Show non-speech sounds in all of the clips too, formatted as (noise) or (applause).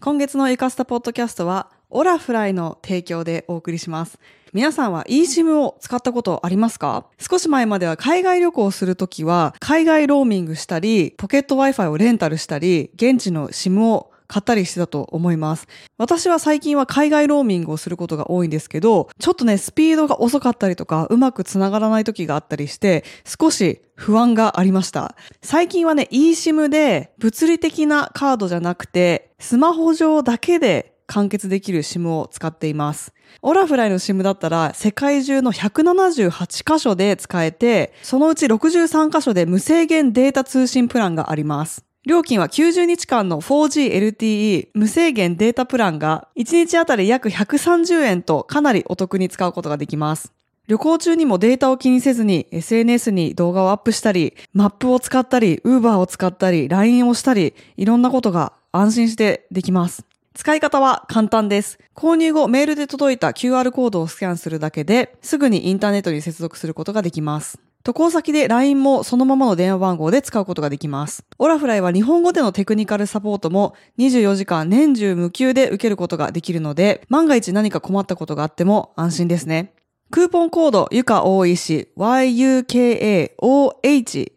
今月のイカスタポッドキャストは、オラフライの提供でお送りします。皆さんは eSIM を使ったことありますか？少し前までは海外旅行をするときは、海外ローミングしたり、ポケット Wi-Fi をレンタルしたり、現地の SIM を買ったりしてたと思います。私は最近は海外ローミングをすることが多いんですけど、ちょっとね、スピードが遅かったりとか、うまく繋がらない時があったりして、少し不安がありました。最近はね、eSIM で物理的なカードじゃなくて、スマホ上だけで完結できる SIM を使っています。オラフライの SIM だったら世界中の178箇所で使えて、そのうち63箇所で無制限データ通信プランがあります。料金は90日間の 4GLTE 無制限データプランが1日あたり約130円とかなりお得に使うことができます。旅行中にもデータを気にせずに SNS に動画をアップしたり、マップを使ったり、Uber を使ったり、LINE をしたり、いろんなことが安心してできます。使い方は簡単です。購入後メールで届いた QR コードをスキャンするだけで、すぐにインターネットに接続することができます。渡航先で LINE もそのままの電話番号で使うことができます。オラフライは日本語でのテクニカルサポートも24時間年中無休で受けることができるので、万が一何か困ったことがあっても安心ですね。クーポンコードゆか大石 yukaohishi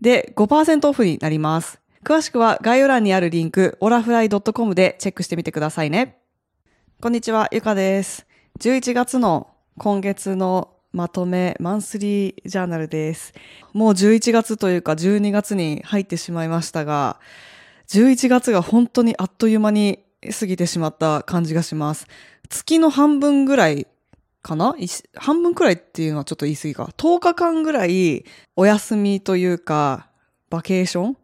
で5%オフになります。詳しくは概要欄にあるリンク、オラフライ .com でチェックしてみてくださいね。こんにちは、ゆかです。11月の今月のまとめ、マンスリージャーナルです。もう11月というか12月に入ってしまいましたが、11月が本当にあっという間に過ぎてしまった感じがします。月の半分ぐらいかな？半分くらいっていうのはちょっと言い過ぎか。10日間ぐらいお休みというか、バケーション？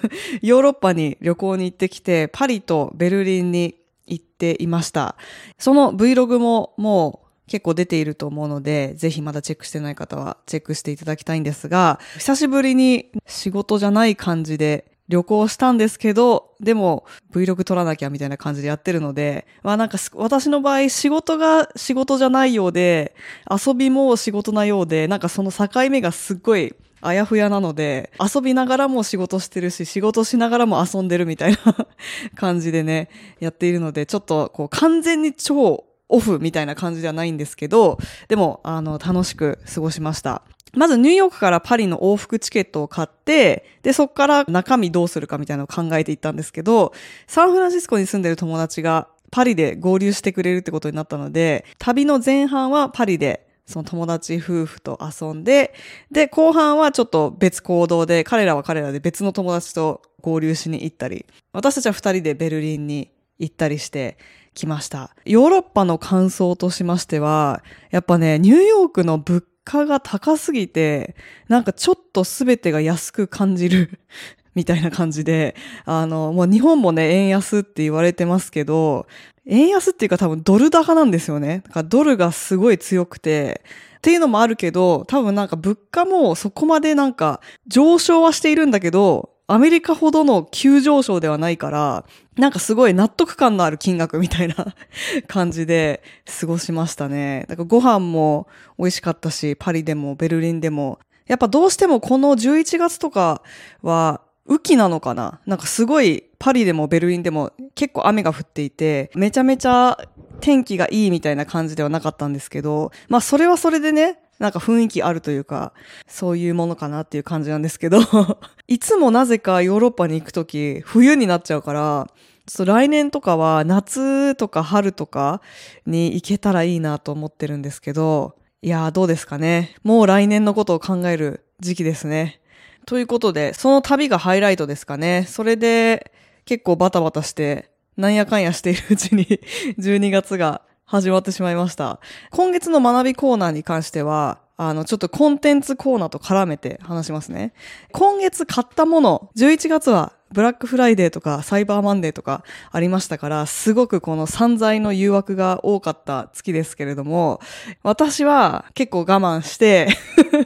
(laughs) ヨーロッパに旅行に行ってきて、パリとベルリンに行っていました。その Vlog ももう結構出ていると思うので、ぜひまだチェックしてない方はチェックしていただきたいんですが、久しぶりに仕事じゃない感じで旅行したんですけど、でも Vlog 撮らなきゃみたいな感じでやってるので、まあなんか私の場合仕事が仕事じゃないようで、遊びも仕事なようで、なんかその境目がすっごいあやふやなので、遊びながらも仕事してるし、仕事しながらも遊んでるみたいな (laughs) 感じでね、やっているので、ちょっとこう完全に超オフみたいな感じではないんですけど、でも、あの、楽しく過ごしました。まずニューヨークからパリの往復チケットを買って、で、そこから中身どうするかみたいなのを考えていったんですけど、サンフランシスコに住んでる友達がパリで合流してくれるってことになったので、旅の前半はパリでその友達夫婦と遊んで、で、後半はちょっと別行動で、彼らは彼らで別の友達と合流しに行ったり、私たちは二人でベルリンに行ったりしてきました。ヨーロッパの感想としましては、やっぱね、ニューヨークの物価が高すぎて、なんかちょっと全てが安く感じる (laughs) みたいな感じで、あの、もう日本もね、円安って言われてますけど、円安っていうか多分ドル高なんですよね。だからドルがすごい強くて、っていうのもあるけど、多分なんか物価もそこまでなんか上昇はしているんだけど、アメリカほどの急上昇ではないから、なんかすごい納得感のある金額みたいな (laughs) 感じで過ごしましたね。だからご飯も美味しかったし、パリでもベルリンでも。やっぱどうしてもこの11月とかは雨季なのかな？なんかすごいパリでもベルリンでも結構雨が降っていて、めちゃめちゃ天気がいいみたいな感じではなかったんですけど、まあそれはそれでね、なんか雰囲気あるというか、そういうものかなっていう感じなんですけど、(laughs) いつもなぜかヨーロッパに行くとき冬になっちゃうから、ちょっと来年とかは夏とか春とかに行けたらいいなと思ってるんですけど、いやーどうですかね。もう来年のことを考える時期ですね。ということで、その旅がハイライトですかね。それで結構バタバタして、なんやかんやしているうちに (laughs) 12月が始まってしまいました。今月の学びコーナーに関しては、あの、ちょっとコンテンツコーナーと絡めて話しますね。今月買ったもの、11月はブラックフライデーとかサイバーマンデーとかありましたから、すごくこの散財の誘惑が多かった月ですけれども、私は結構我慢して、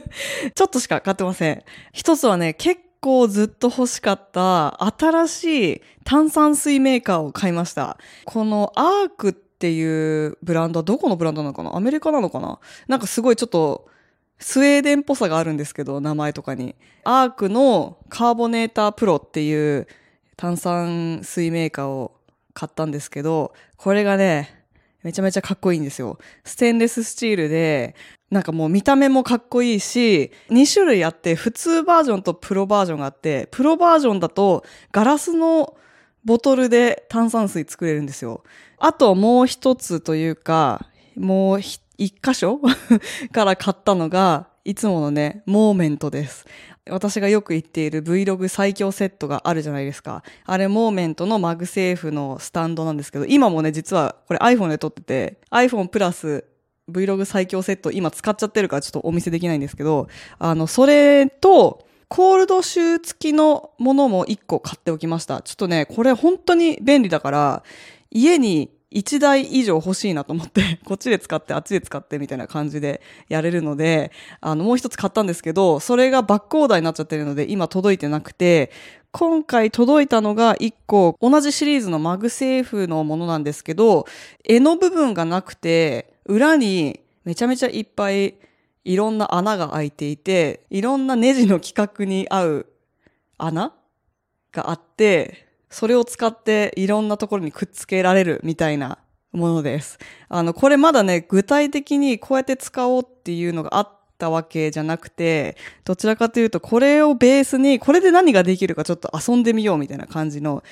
(laughs) ちょっとしか買ってません。一つはね、結構ずっと欲しかった新しい炭酸水メーカーを買いました。このアークってっていうブランドはどこのブランドなのかな？アメリカなのかな？なんかすごいちょっとスウェーデンっぽさがあるんですけど、名前とかに。アークのカーボネータープロっていう炭酸水メーカーを買ったんですけど、これがね、めちゃめちゃかっこいいんですよ。ステンレススチールで、なんかもう見た目もかっこいいし、2種類あって、普通バージョンとプロバージョンがあって、プロバージョンだとガラスのボトルで炭酸水作れるんですよ。あともう一つというか、もう一箇所 (laughs) から買ったのが、いつものね、モーメントです。私がよく言っている Vlog 最強セットがあるじゃないですか。あれ、モーメントのマグセーフのスタンドなんですけど、今もね、実はこれ iPhone で撮ってて、iPhone プラス Vlog 最強セット今使っちゃってるからちょっとお見せできないんですけど、あの、それと、コールドシュー付きのものも1個買っておきました。ちょっとね、これ本当に便利だから、家に1台以上欲しいなと思って、(laughs) こっちで使って、あっちで使ってみたいな感じでやれるので、あの、もう一つ買ったんですけど、それがバックオーダーになっちゃってるので、今届いてなくて、今回届いたのが1個、同じシリーズのマグセーフのものなんですけど、柄の部分がなくて、裏にめちゃめちゃいっぱいいろんな穴が開いていて、いろんなネジの規格に合う穴があって、それを使っていろんなところにくっつけられるみたいなものです。あの、これまだね、具体的にこうやって使おうっていうのがあったわけじゃなくて、どちらかというと、これをベースに、これで何ができるかちょっと遊んでみようみたいな感じの思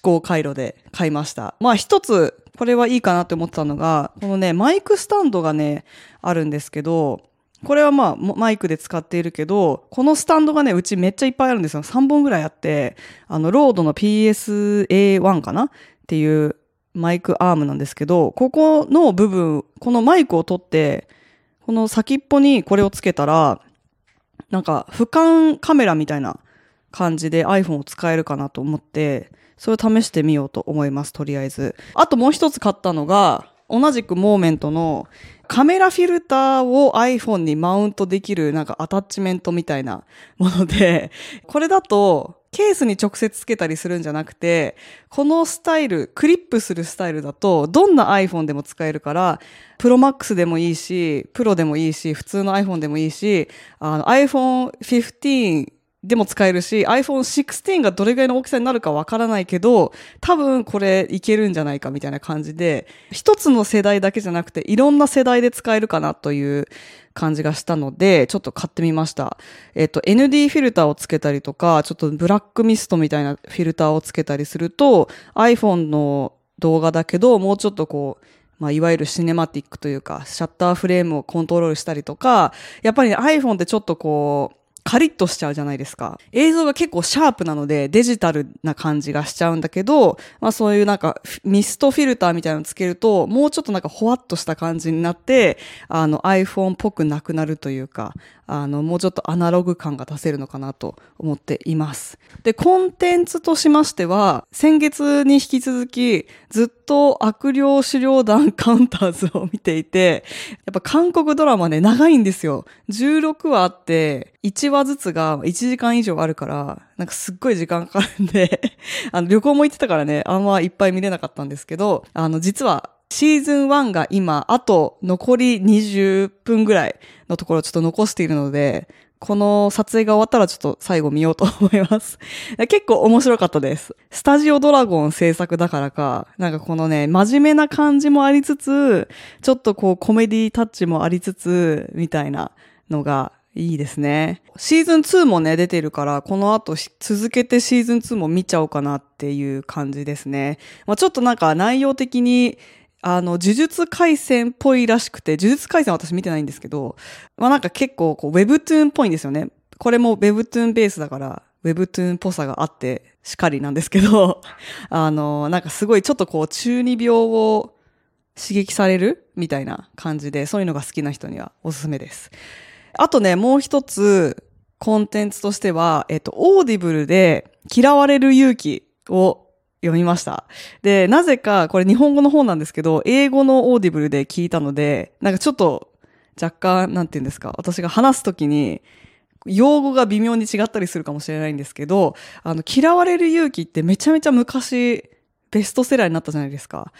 考回路で買いました。まあ一つ、これはいいかなって思ったのが、このね、マイクスタンドがね、あるんですけど、これはまあマイクで使っているけど、このスタンドがね、うちめっちゃいっぱいあるんですよ。3本ぐらいあって、あの、ロードの PSA1 かな？っていうマイクアームなんですけど、ここの部分、このマイクを取って、この先っぽにこれをつけたら、なんか俯瞰カメラみたいな感じで iPhone を使えるかなと思って、それを試してみようと思います、とりあえず。あともう一つ買ったのが、同じくモーメントのカメラフィルターを iPhone にマウントできるなんかアタッチメントみたいなもので、これだとケースに直接つけたりするんじゃなくて、このスタイル、クリップするスタイルだと、どんな iPhone でも使えるから、プロマックスでもいいし、プロでもいいし、普通の iPhone でもいいし、iPhone 15でも使えるし、iPhone 16がどれぐらいの大きさになるかわからないけど、多分これいけるんじゃないかみたいな感じで、一つの世代だけじゃなくて、いろんな世代で使えるかなという感じがしたので、ちょっと買ってみました。えっと、ND フィルターをつけたりとか、ちょっとブラックミストみたいなフィルターをつけたりすると、iPhone の動画だけど、もうちょっとこう、まあ、いわゆるシネマティックというか、シャッターフレームをコントロールしたりとか、やっぱり、ね、iPhone ってちょっとこう、カリッとしちゃうじゃないですか。映像が結構シャープなのでデジタルな感じがしちゃうんだけど、まあそういうなんかミストフィルターみたいなのつけると、もうちょっとなんかほわっとした感じになって、あの iPhone っぽくなくなるというか、あのもうちょっとアナログ感が出せるのかなと思っています。で、コンテンツとしましては、先月に引き続きずっと悪霊狩猟団カウンターズを見ていて、やっぱ韓国ドラマね、長いんですよ。16話あって、1話ずつが1時間以上あるから、なんかすっごい時間かかるんで (laughs) あの旅行も行ってたからね、あんまいっぱい見れなかったんですけど、あの実はシーズン1が今、あと残り20分ぐらいのところをちょっと残しているので、この撮影が終わったらちょっと最後見ようと思います。(laughs) 結構面白かったです。スタジオドラゴン制作だからか、なんかこのね、真面目な感じもありつつ、ちょっとこうコメディタッチもありつつ、みたいなのがいいですね。シーズン2もね、出てるから、この後続けてシーズン2も見ちゃおうかなっていう感じですね。まあ、ちょっとなんか内容的に、あの、呪術回戦っぽいらしくて、呪術回戦は私見てないんですけど、まあなんか結構こう、ウェブトゥーンっぽいんですよね。これもウェブトゥーンベースだから、ウェブトゥーンっぽさがあって、しかりなんですけど、(laughs) あの、なんかすごいちょっとこう、中二病を刺激されるみたいな感じで、そういうのが好きな人にはおすすめです。あとね、もう一つ、コンテンツとしては、えっと、オーディブルで、嫌われる勇気を読みました。で、なぜか、これ日本語の方なんですけど、英語のオーディブルで聞いたので、なんかちょっと、若干、なんて言うんですか、私が話すときに、用語が微妙に違ったりするかもしれないんですけど、あの、嫌われる勇気ってめちゃめちゃ昔、ベストセラーになったじゃないですか。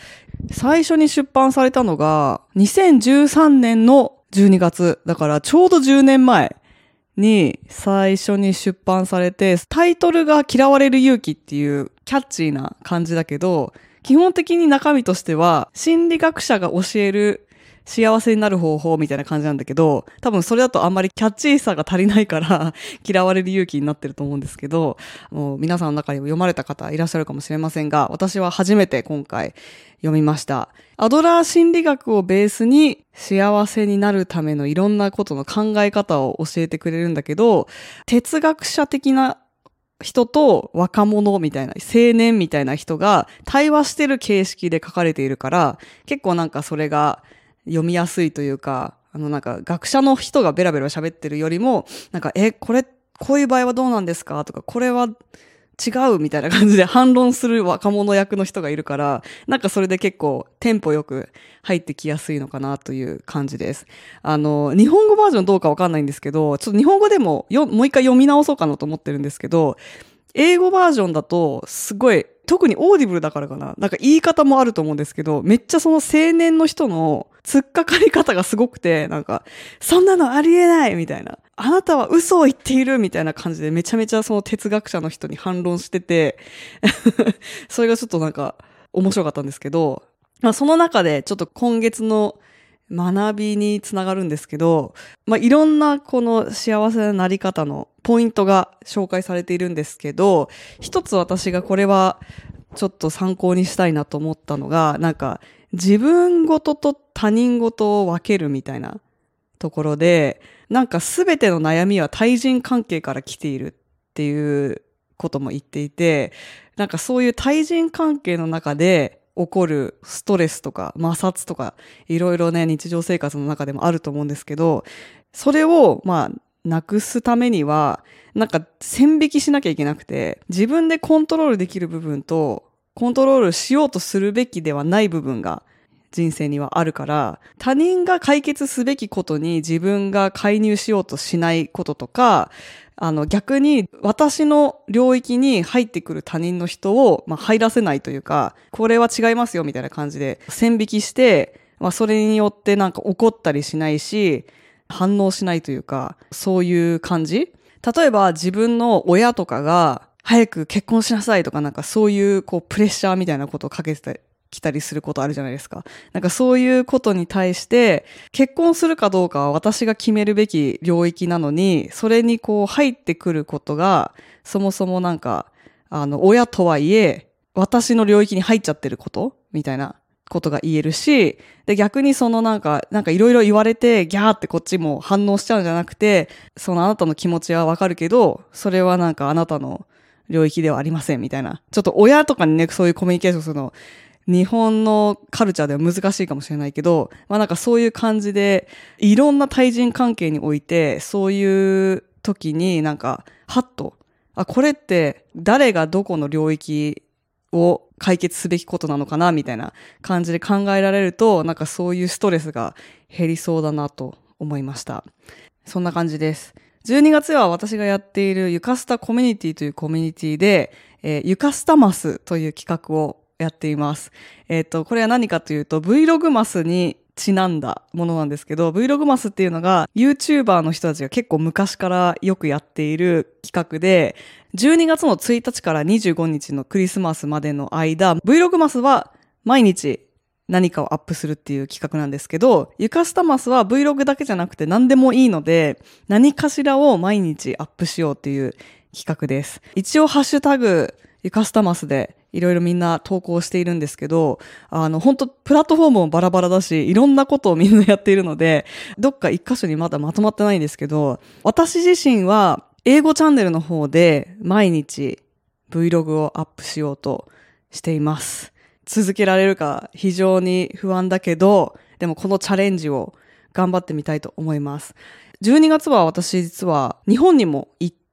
最初に出版されたのが、2013年の12月。だからちょうど10年前に最初に出版されて、タイトルが嫌われる勇気っていうキャッチーな感じだけど、基本的に中身としては、心理学者が教える幸せになる方法みたいな感じなんだけど、多分それだとあんまりキャッチーさが足りないから (laughs) 嫌われる勇気になってると思うんですけど、もう皆さんの中にも読まれた方いらっしゃるかもしれませんが、私は初めて今回読みました。アドラー心理学をベースに幸せになるためのいろんなことの考え方を教えてくれるんだけど、哲学者的な人と若者みたいな、青年みたいな人が対話してる形式で書かれているから、結構なんかそれが読みやすいというか、あのなんか学者の人がベラベラ喋ってるよりも、なんか、え、これ、こういう場合はどうなんですか？とか、これは違うみたいな感じで反論する若者役の人がいるから、なんかそれで結構テンポよく入ってきやすいのかなという感じです。あの、日本語バージョンどうかわかんないんですけど、ちょっと日本語でもよ、もう一回読み直そうかなと思ってるんですけど、英語バージョンだとすごい特にオーディブルだからかな。なんか言い方もあると思うんですけど、めっちゃその青年の人の突っかかり方がすごくて、なんか、そんなのありえないみたいな。あなたは嘘を言っているみたいな感じでめちゃめちゃその哲学者の人に反論してて (laughs) それがちょっとなんか面白かったんですけど、まあその中でちょっと今月の学びにつながるんですけど、まあいろんなこの幸せななり方のポイントが紹介されているんですけど、一つ私がこれはちょっと参考にしたいなと思ったのが、なんか自分ごとと他人ごとを分けるみたいなところで、なんかすべての悩みは対人関係から来ているっていうことも言っていて、なんかそういう対人関係の中で起こるストレスとか摩擦とかいろいろね日常生活の中でもあると思うんですけど、それをまあなくすためには、なんか線引きしなきゃいけなくて、自分でコントロールできる部分と、コントロールしようとするべきではない部分が人生にはあるから、他人が解決すべきことに自分が介入しようとしないこととか、あの逆に私の領域に入ってくる他人の人を、まあ、入らせないというか、これは違いますよみたいな感じで線引きして、まあ、それによってなんか怒ったりしないし、反応しないというか、そういう感じ。例えば自分の親とかが、早く結婚しなさいとかなんかそういうこうプレッシャーみたいなことをかけてきたりすることあるじゃないですか。なんかそういうことに対して結婚するかどうかは私が決めるべき領域なのに、それにこう入ってくることがそもそもなんかあの親とはいえ私の領域に入っちゃってること？みたいなことが言えるし、で、逆にそのなんか、なんかいろいろ言われて、ギャーってこっちも反応しちゃうんじゃなくて、そのあなたの気持ちはわかるけど、それはなんかあなたの領域ではありませんみたいな。ちょっと親とかにね、そういうコミュニケーションするの、日本のカルチャーでは難しいかもしれないけど、まあなんかそういう感じで、いろんな対人関係において、そういう時になんか、はっと、あ、これって誰がどこの領域を解決すべきことなのかなみたいな感じで考えられると、なんかそういうストレスが減りそうだなと思いました。そんな感じです。12月は私がやっているゆかスタコミュニティというコミュニティで、えー、ゆかスタマスという企画をやっています。えっ、ー、と、これは何かというと Vlog マスにちなんだものなんですけど、Vlog マスっていうのが YouTuber の人たちが結構昔からよくやっている企画で、12月の1日から25日のクリスマスまでの間、Vlog マスは毎日何かをアップするっていう企画なんですけど、ゆかスタマスは Vlog だけじゃなくて何でもいいので、何かしらを毎日アップしようっていう企画です。一応ハッシュタグ、ゆかスタマスでいろいろみんな投稿しているんですけど、あの、本当プラットフォームもバラバラだし、いろんなことをみんなやっているので、どっか一箇所にまだまとまってないんですけど、私自身は英語チャンネルの方で毎日 Vlog をアップしようとしています。続けられるか非常に不安だけど、でもこのチャレンジを頑張ってみたいと思います。12月は私実は日本にも行って、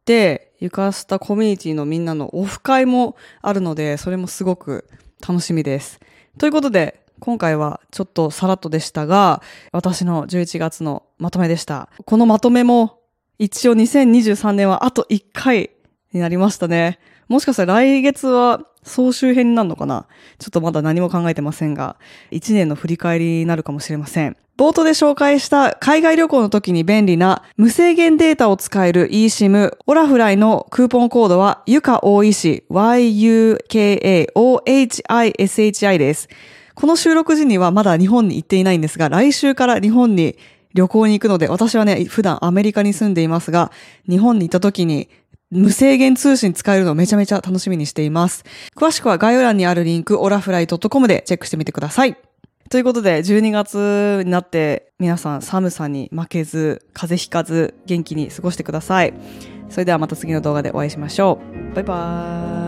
ゆかスタコミュニティのみんなのオフ会もあるので、それもすごく楽しみです。ということで、今回はちょっとさらっとでしたが、私の11月のまとめでした。このまとめも一応2023年はあと1回になりましたね。もしかしたら来月は総集編になるのかな？ちょっとまだ何も考えてませんが、1年の振り返りになるかもしれません。冒頭で紹介した海外旅行の時に便利な無制限データを使える eSIM オラフライのクーポンコードはゆか大石 yukaohishi です。この収録時にはまだ日本に行っていないんですが、来週から日本に旅行に行くので、私はね、普段アメリカに住んでいますが、日本に行った時に無制限通信使えるのめちゃめちゃ楽しみにしています。詳しくは概要欄にあるリンク、オラフライ .com でチェックしてみてください。ということで、12月になって皆さん寒さに負けず、風邪ひかず、元気に過ごしてください。それではまた次の動画でお会いしましょう。バイバーイ。